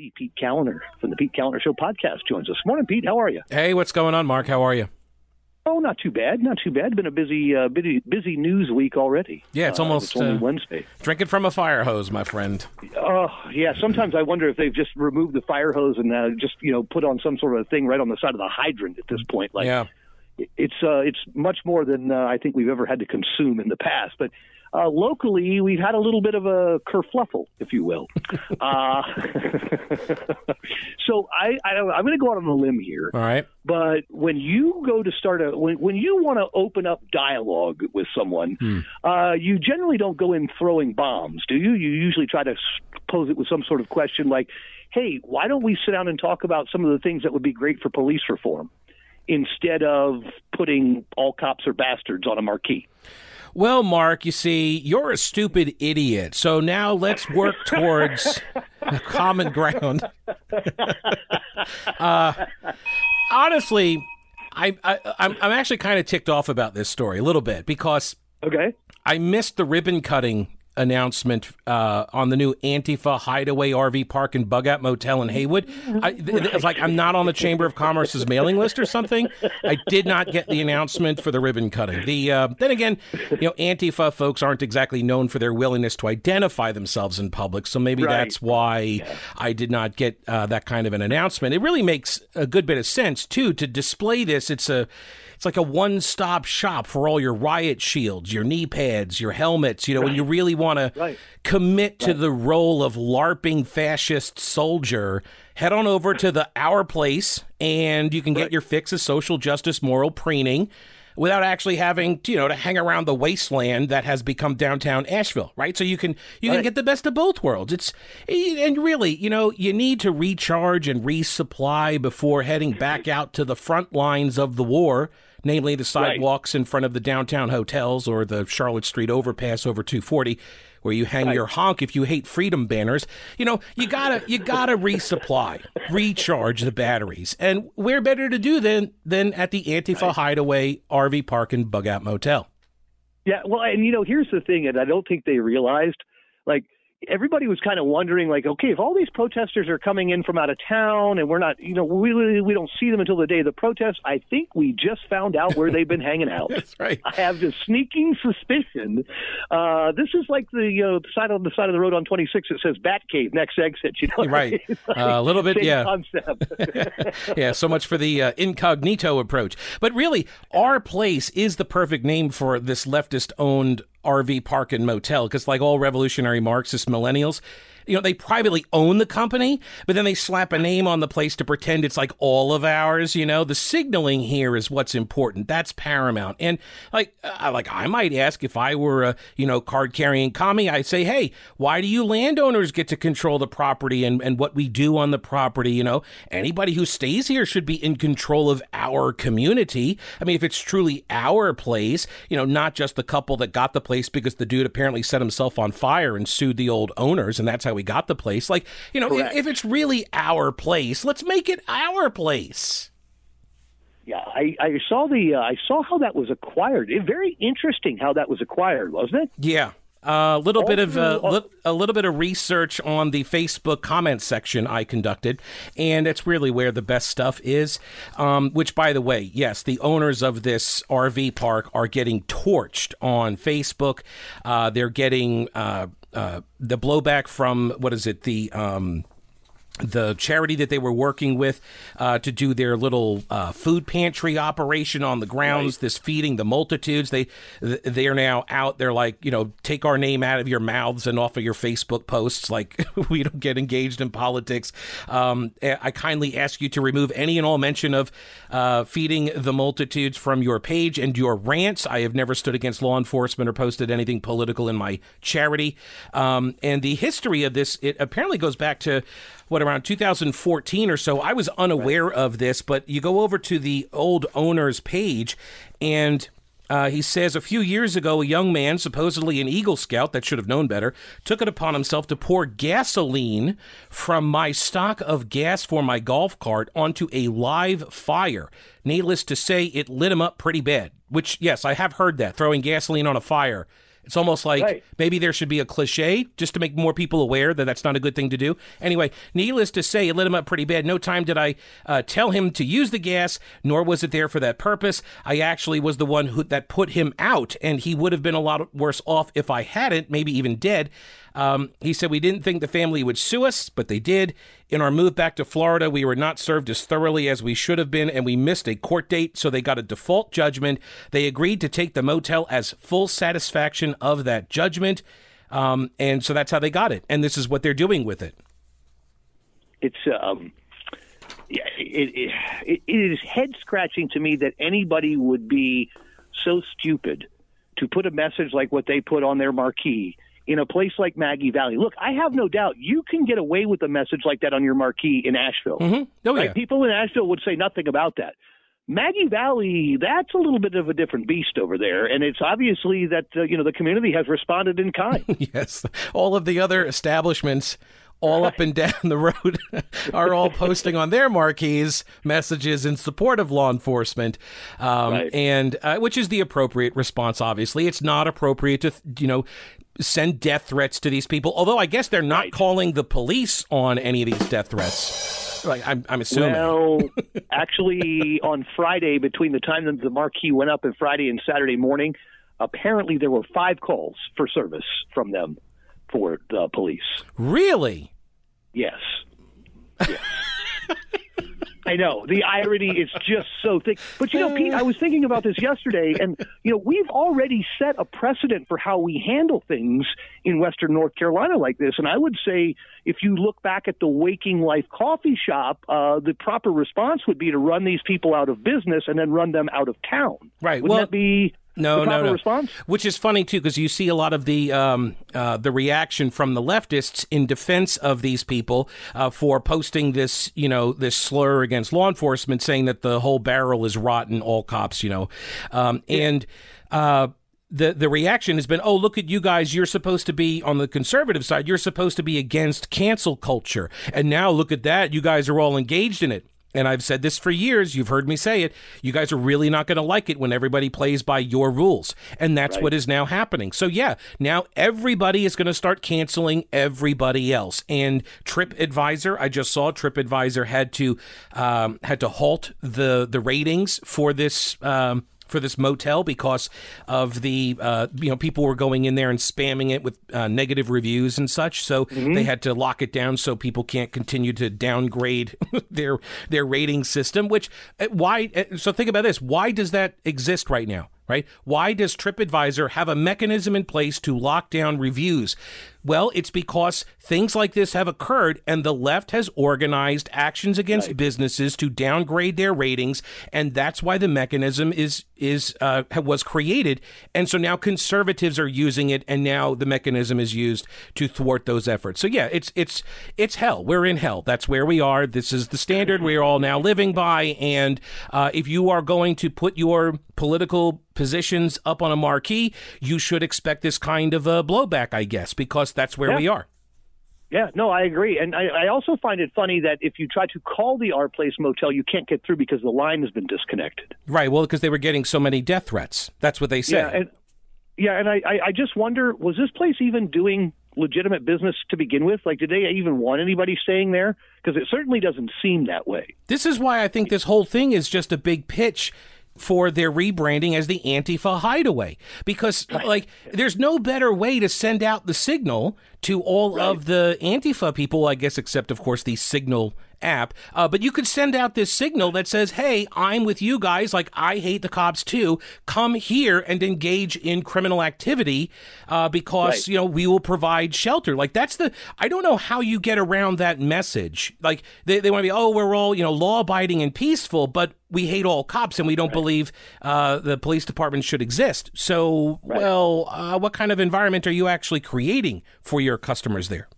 The Pete Kaliner from the Pete Kaliner Show podcast joins us. Morning, Pete. How are you? Hey, what's going on, Mark? How are you? Oh, not too bad. Not too bad. Been a busy, uh, busy, busy news week already. Yeah, it's Uh, almost it's only uh, Wednesday. Drinking from a fire hose, my friend. Oh, yeah. Sometimes I wonder if they've just removed the fire hose and uh, just you know put on some sort of thing right on the side of the hydrant at this point. Like, yeah. it's uh, it's much more than uh, I think we've ever had to consume in the past. But uh, locally, we've had a little bit of a kerfluffle, if you will. uh, so I, I, I'm going to go out on a limb here. All right. But when you go to start a when when you want to open up dialogue with someone, uh, you generally don't go in throwing bombs, do you? You usually try to pose it with some sort of question like, "Hey, why don't we sit down and talk about some of the things that would be great for police reform?" Instead of putting all cops are bastards on a marquee. Well, Mark, you see, you're a stupid idiot. So now let's work towards a common ground. uh, honestly, I, I, I'm, I'm actually kind of ticked off about this story a little bit because Okay. I missed the ribbon cutting announcement uh, on the new Antifa Hideaway RV Park and Bug Out Motel in Haywood. I, th- th- it's like I'm not on the Chamber of Commerce's mailing list or something. I did not get the announcement for the ribbon cutting. The uh, then again, you know, Antifa folks aren't exactly known for their willingness to identify themselves in public, so maybe Right. that's why I did not get uh, that kind of an announcement. It really makes a good bit of sense too to display this. It's a it's like a one-stop shop for all your riot shields, your knee pads, your helmets. You know, when you really want to Right. commit to the role of LARPing fascist soldier, head on over to the Our Place, and you can get your fix of social justice, moral preening. Without actually having, to, you know, to hang around the wasteland that has become downtown Asheville, right? So you can you can get the best of both worlds. It's and really, you know, you need to recharge and resupply before heading back out to the front lines of the war namely the sidewalks in front of the downtown hotels or the Charlotte Street overpass over 240 where you hang your honk if you hate freedom banners. You know you gotta you gotta resupply recharge the batteries. And where better to do than than at the antifa hideaway rv park and bug out motel. Yeah, well, and you know, here's the thing, and I don't think they realized, like, everybody was kind of wondering, like, okay, if all these protesters are coming in from out of town, and we're not, you know, we we don't see them until the day of the protest. I think we just found out where they've been hanging out. that's right I have this sneaking suspicion. Uh, this is like the uh, side on the side of the road on 26 that says Batcave next exit. You know, Right. Like Uh, a little bit, yeah. Concept. yeah, so much for the uh, incognito approach. But really, our place is the perfect name for this leftist owned RV park and motel because, like all revolutionary Marxist millennials, you know, they privately own the company, but then they slap a name on the place to pretend it's like all of ours. You know, the signaling here is what's important. That's paramount. And like, uh, like I might ask if I were a you know card carrying commie, I'd say, hey, why do you landowners get to control the property and and what we do on the property? You know, anybody who stays here should be in control of our community. I mean, if it's truly our place, you know, not just the couple that got the place because the dude apparently set himself on fire and sued the old owners, and that's how we got the place. Like, you know, if, Correct. if it's really our place, let's make it our place. Yeah, I, I saw the uh, I saw how that was acquired. It, very interesting how that was acquired, wasn't it? Yeah. A little bit of uh, li- a little bit of research on the Facebook comment section I conducted, and it's really where the best stuff is. Um, which, by the way, yes, the owners of this RV park are getting torched on Facebook. Uh, they're getting uh, the blowback from what is it? The um, the charity that they were working with uh, to do their little uh, food pantry operation on the grounds, this feeding the multitudes. They they are now out. They're like, you know, take our name out of your mouths and off of your Facebook posts. Like we don't get engaged in politics. Um, I kindly ask you to remove any and all mention of uh, feeding the multitudes from your page and your rants. I have never stood against law enforcement or posted anything political in my charity. Um, and the history of this, it apparently goes back to what around 2014 or so. I was unaware of this, but you go over to the old owner's page, and uh, he says a few years ago, a young man, supposedly an Eagle Scout that should have known better, took it upon himself to pour gasoline from my stock of gas for my golf cart onto a live fire. Needless to say, it lit him up pretty bad. Which, yes, I have heard that throwing gasoline on a fire It's almost like Right. maybe there should be a cliche just to make more people aware that that's not a good thing to do. Anyway, needless to say, it lit him up pretty bad. No time did I uh, tell him to use the gas, nor was it there for that purpose. I actually was the one who that put him out, and he would have been a lot worse off if I hadn't, maybe even dead. Um, he said we didn't think the family would sue us, but they did. In our move back to Florida, we were not served as thoroughly as we should have been, and we missed a court date, so they got a default judgment. They agreed to take the motel as full satisfaction of that judgment, um, and so that's how they got it. And this is what they're doing with it. it's um yeah, it, it, it, it is head scratching to me that anybody would be so stupid to put a message like what they put on their marquee in a place like Maggie Valley. Look, I have no doubt you can get away with a message like that on your marquee in Asheville. Oh Right? People in Asheville would say nothing about that. Maggie Valley, that's a little bit of a different beast over there, and it's obviously that uh, you know the community has responded in kind. yes. All of the other establishments. All up and down the road are all posting on their marquees messages in support of law enforcement, um, Right. and uh, which is the appropriate response. Obviously, it's not appropriate to you know send death threats to these people. Although I guess they're not Right. calling the police on any of these death threats. Like I'm, I'm assuming. Well, actually, on Friday, between the time that the marquee went up and Friday and Saturday morning, apparently there were five calls for service from them for the police. really? Yes. Yes. I know the irony is just so thick. But you know, Pete, I was thinking about this yesterday, and you know, we've already set a precedent for how we handle things in Western North Carolina like this. And I would say, if you look back at the Waking Life Coffee Shop, uh, the proper response would be to run these people out of business and then run them out of town. Right. Wouldn't Well, that be No, no, no. response? Which is funny too, because you see a lot of the um, uh, the reaction from the leftists in defense of these people uh, for posting this, you know, this slur against law enforcement, saying that the whole barrel is rotten, all cops, you know, um, and. Uh, the, the reaction has been, oh, look at you guys. You're supposed to be on the conservative side. You're supposed to be against cancel culture. And now look at that. You guys are all engaged in it. And I've said this for years. You've heard me say it. You guys are really not going to like it when everybody plays by your rules. And that's what is now happening. So, yeah, now everybody is going to start canceling everybody else. And TripAdvisor, I just saw TripAdvisor had to um, had to halt the the ratings for this. Um, for this motel because of the uh, you know people were going in there and spamming it with uh, negative reviews and such. So they had to lock it down so people can't continue to downgrade their their rating system. Which uh, why? uh, So think about this: why does that exist right now? Right? Why does TripAdvisor have a mechanism in place to lock down reviews? Well, it's because things like this have occurred and the left has organized actions against businesses to downgrade their ratings and that's why the mechanism is is uh, was created and so now conservatives are using it and now the mechanism is used to thwart those efforts. So yeah, it's it's it's hell. We're in hell. That's where we are. This is the standard we're all now living by and uh, if you are going to put your political positions up on a marquee, you should expect this kind of a blowback, I guess, because that's where Yeah. we are. Yeah, no, I agree, and I, I also find it funny that if you try to call the Our Place Motel, you can't get through because the line has been disconnected. Right. Well, because they were getting so many death threats. That's what they said. Yeah, and yeah, and I, I, I just wonder, was this place even doing legitimate business to begin with? Like, did they even want anybody staying there? Because it certainly doesn't seem that way. this is why I think this whole thing is just a big pitch for their rebranding as the Antifa Hideaway. Because, like, there's no better way to send out the signal to all of the Antifa people, I guess, except, of course, the Signal app. Uh, but you could send out this signal that says, hey, I'm with you guys. Like, I hate the cops too. Come here and engage in criminal activity uh, because, Right. you know, we will provide shelter. Like, that's the, I don't know how you get around that message. Like, they, they want to be, oh, we're all, you know, law abiding and peaceful, but we hate all cops and we don't believe uh, the police department should exist. So, well, uh, what kind of environment are you actually creating for your customers there?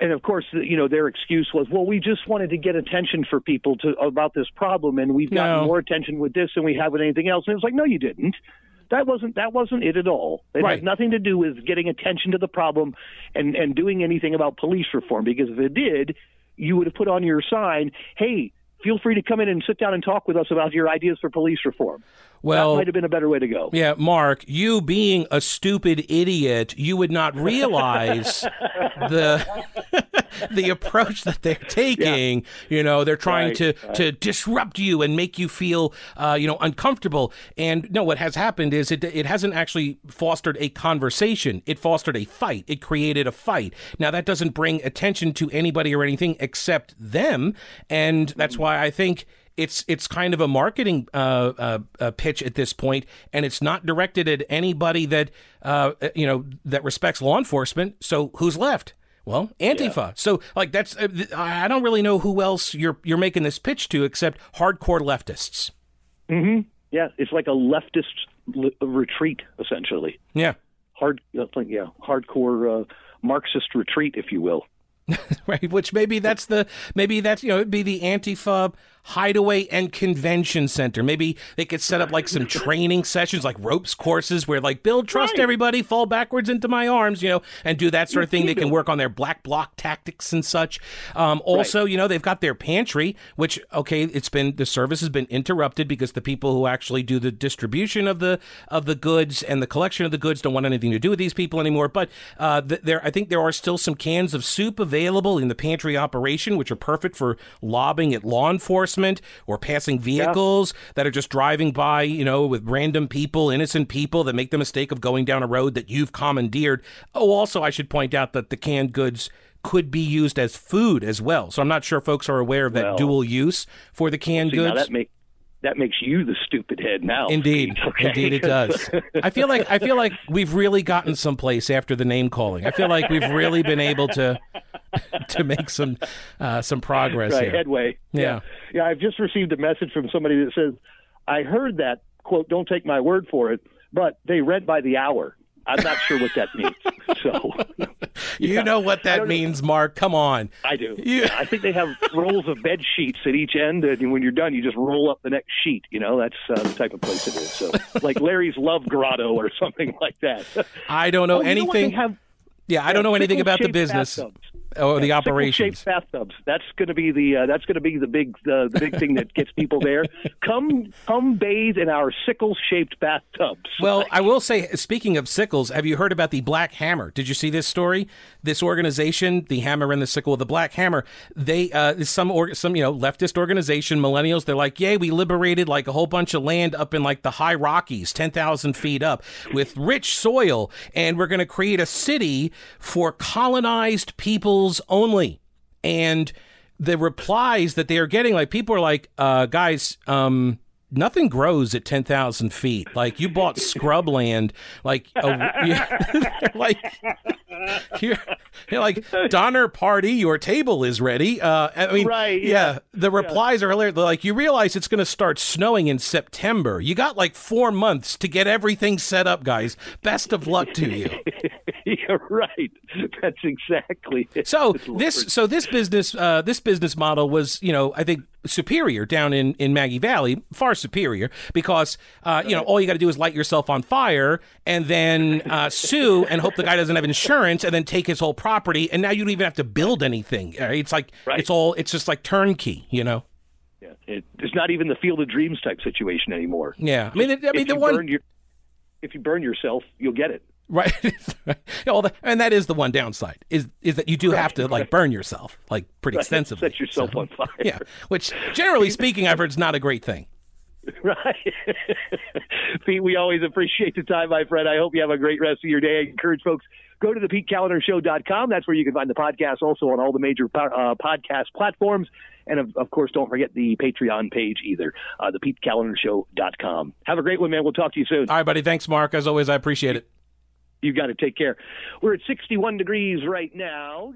And of course, you know, their excuse was, well, we just wanted to get attention for people to about this problem, and we've gotten No. more attention with this than we have with anything else. And it's like, no, you didn't. That wasn't that wasn't it at all. It Right. had nothing to do with getting attention to the problem and and doing anything about police reform. Because if it did, you would have put on your sign, "Hey, feel free to come in and sit down and talk with us about your ideas for police reform. Well, that might have been a better way to go. Yeah, Mark, you being a stupid idiot, you would not realize the the approach that they're taking. Yeah. You know, they're trying right, to right. to disrupt you and make you feel, uh, you know, uncomfortable. And no, what has happened is it it hasn't actually fostered a conversation. It fostered a fight. It created a fight. Now that doesn't bring attention to anybody or anything except them, and that's mm. Why I think it's it's kind of a marketing uh, uh, uh, pitch at this point, and it's not directed at anybody that uh, you know that respects law enforcement. So who's left? Well, Antifa. Yeah. So like that's uh, I don't really know who else you're you're making this pitch to except hardcore leftists. Mm-hmm. Yeah, it's like a leftist li- retreat essentially. Yeah. Hard, yeah, hardcore uh, Marxist retreat, if you will. right which maybe that's the maybe that's you know it'd be the antifa hideaway and convention center. Maybe they could set up like some training sessions like ropes courses where like build trust right. everybody fall backwards into my arms you know and do that sort of thing. They can work on their black bloc tactics and such. Um, also right. you know they've got their pantry which okay it's been the service has been interrupted because the people who actually do the distribution of the of the goods and the collection of the goods don't want anything to do with these people anymore. But uh, there i think there are still some cans of soup available available in the pantry operation, which are perfect for lobbing at law enforcement or passing vehicles yeah. that are just driving by, you know, with random people, innocent people that make the mistake of going down a road that you've commandeered. Oh, also, I should point out that the canned goods could be used as food as well. So I'm not sure folks are aware of that well, dual use for the canned see, goods. that make that makes you the stupid head now. Indeed, okay. indeed it does. I feel like I feel like we've really gotten someplace after the name calling. I feel like we've really been able to to make some uh, some progress right, here. headway. Yeah. yeah, yeah. I've just received a message from somebody that says, "I heard that quote. Don't take my word for it, but they read by the hour." I'm not sure what that means. So, you know what that means, know. Mark. Come on. I do. You... Yeah, I think they have rolls of bed sheets at each end, and when you're done, you just roll up the next sheet. You know, that's uh, the type of place it is. So, like Larry's Love Grotto or something like that. I don't know oh, anything. You know yeah, I don't know anything about the business. Bathtubs or the operations. bathtubs. That's going to be the uh, that's going to be the big uh, the big thing that gets people there. come come bathe in our sickle shaped bathtubs. Well, I will say, speaking of sickles, have you heard about the Black Hammer? Did you see this story? This organization, the Hammer and the Sickle, the Black Hammer. They uh, some or, some you know leftist organization, millennials. They're like, yay, we liberated like a whole bunch of land up in like the high Rockies, ten thousand feet up, with rich soil, and we're going to create a city for colonized peoples only. And the replies that they are getting, like people are like, uh, guys, um, nothing grows at 10,000 feet. Like you bought scrubland, like, a, like, you're, you're, like, Donner party, your table is ready. Uh, I mean, right, yeah. yeah the replies yeah. are hilarious. Like, you realize it's going to start snowing in September. You got like four months to get everything set up, guys. Best of luck to you. You're right. That's exactly it. So this, so this business, uh, this business model was, you know, I think superior down in, in Maggie Valley, far superior, because uh, you know all you got to do is light yourself on fire and then uh, sue and hope the guy doesn't have insurance and then take his whole property, and now you don't even have to build anything. It's like right. it's all it's just like turnkey, you know. Yeah, it, it's not even the Field of Dreams type situation anymore. Yeah, I mean, I mean the one. Your, if you burn yourself, you'll get it. Right. well, the, and that is the one downside is is that you do right. have to like burn yourself like pretty right. extensively. Set yourself so, on fire. Yeah, which generally speaking, I've heard is not a great thing. Right. Pete, we always appreciate the time, my friend. I hope you have a great rest of your day. I encourage folks go to the PeteKalinerShow.com. That's where you can find the podcast also on all the major uh, podcast platforms. And of, of, course, don't forget the Patreon page either, uh, the PeteKalinerShow.com. Have a great one, man. We'll talk to you soon. All right, buddy. Thanks, Mark. As always, I appreciate it you've got to take care. We're at 61 degrees right now.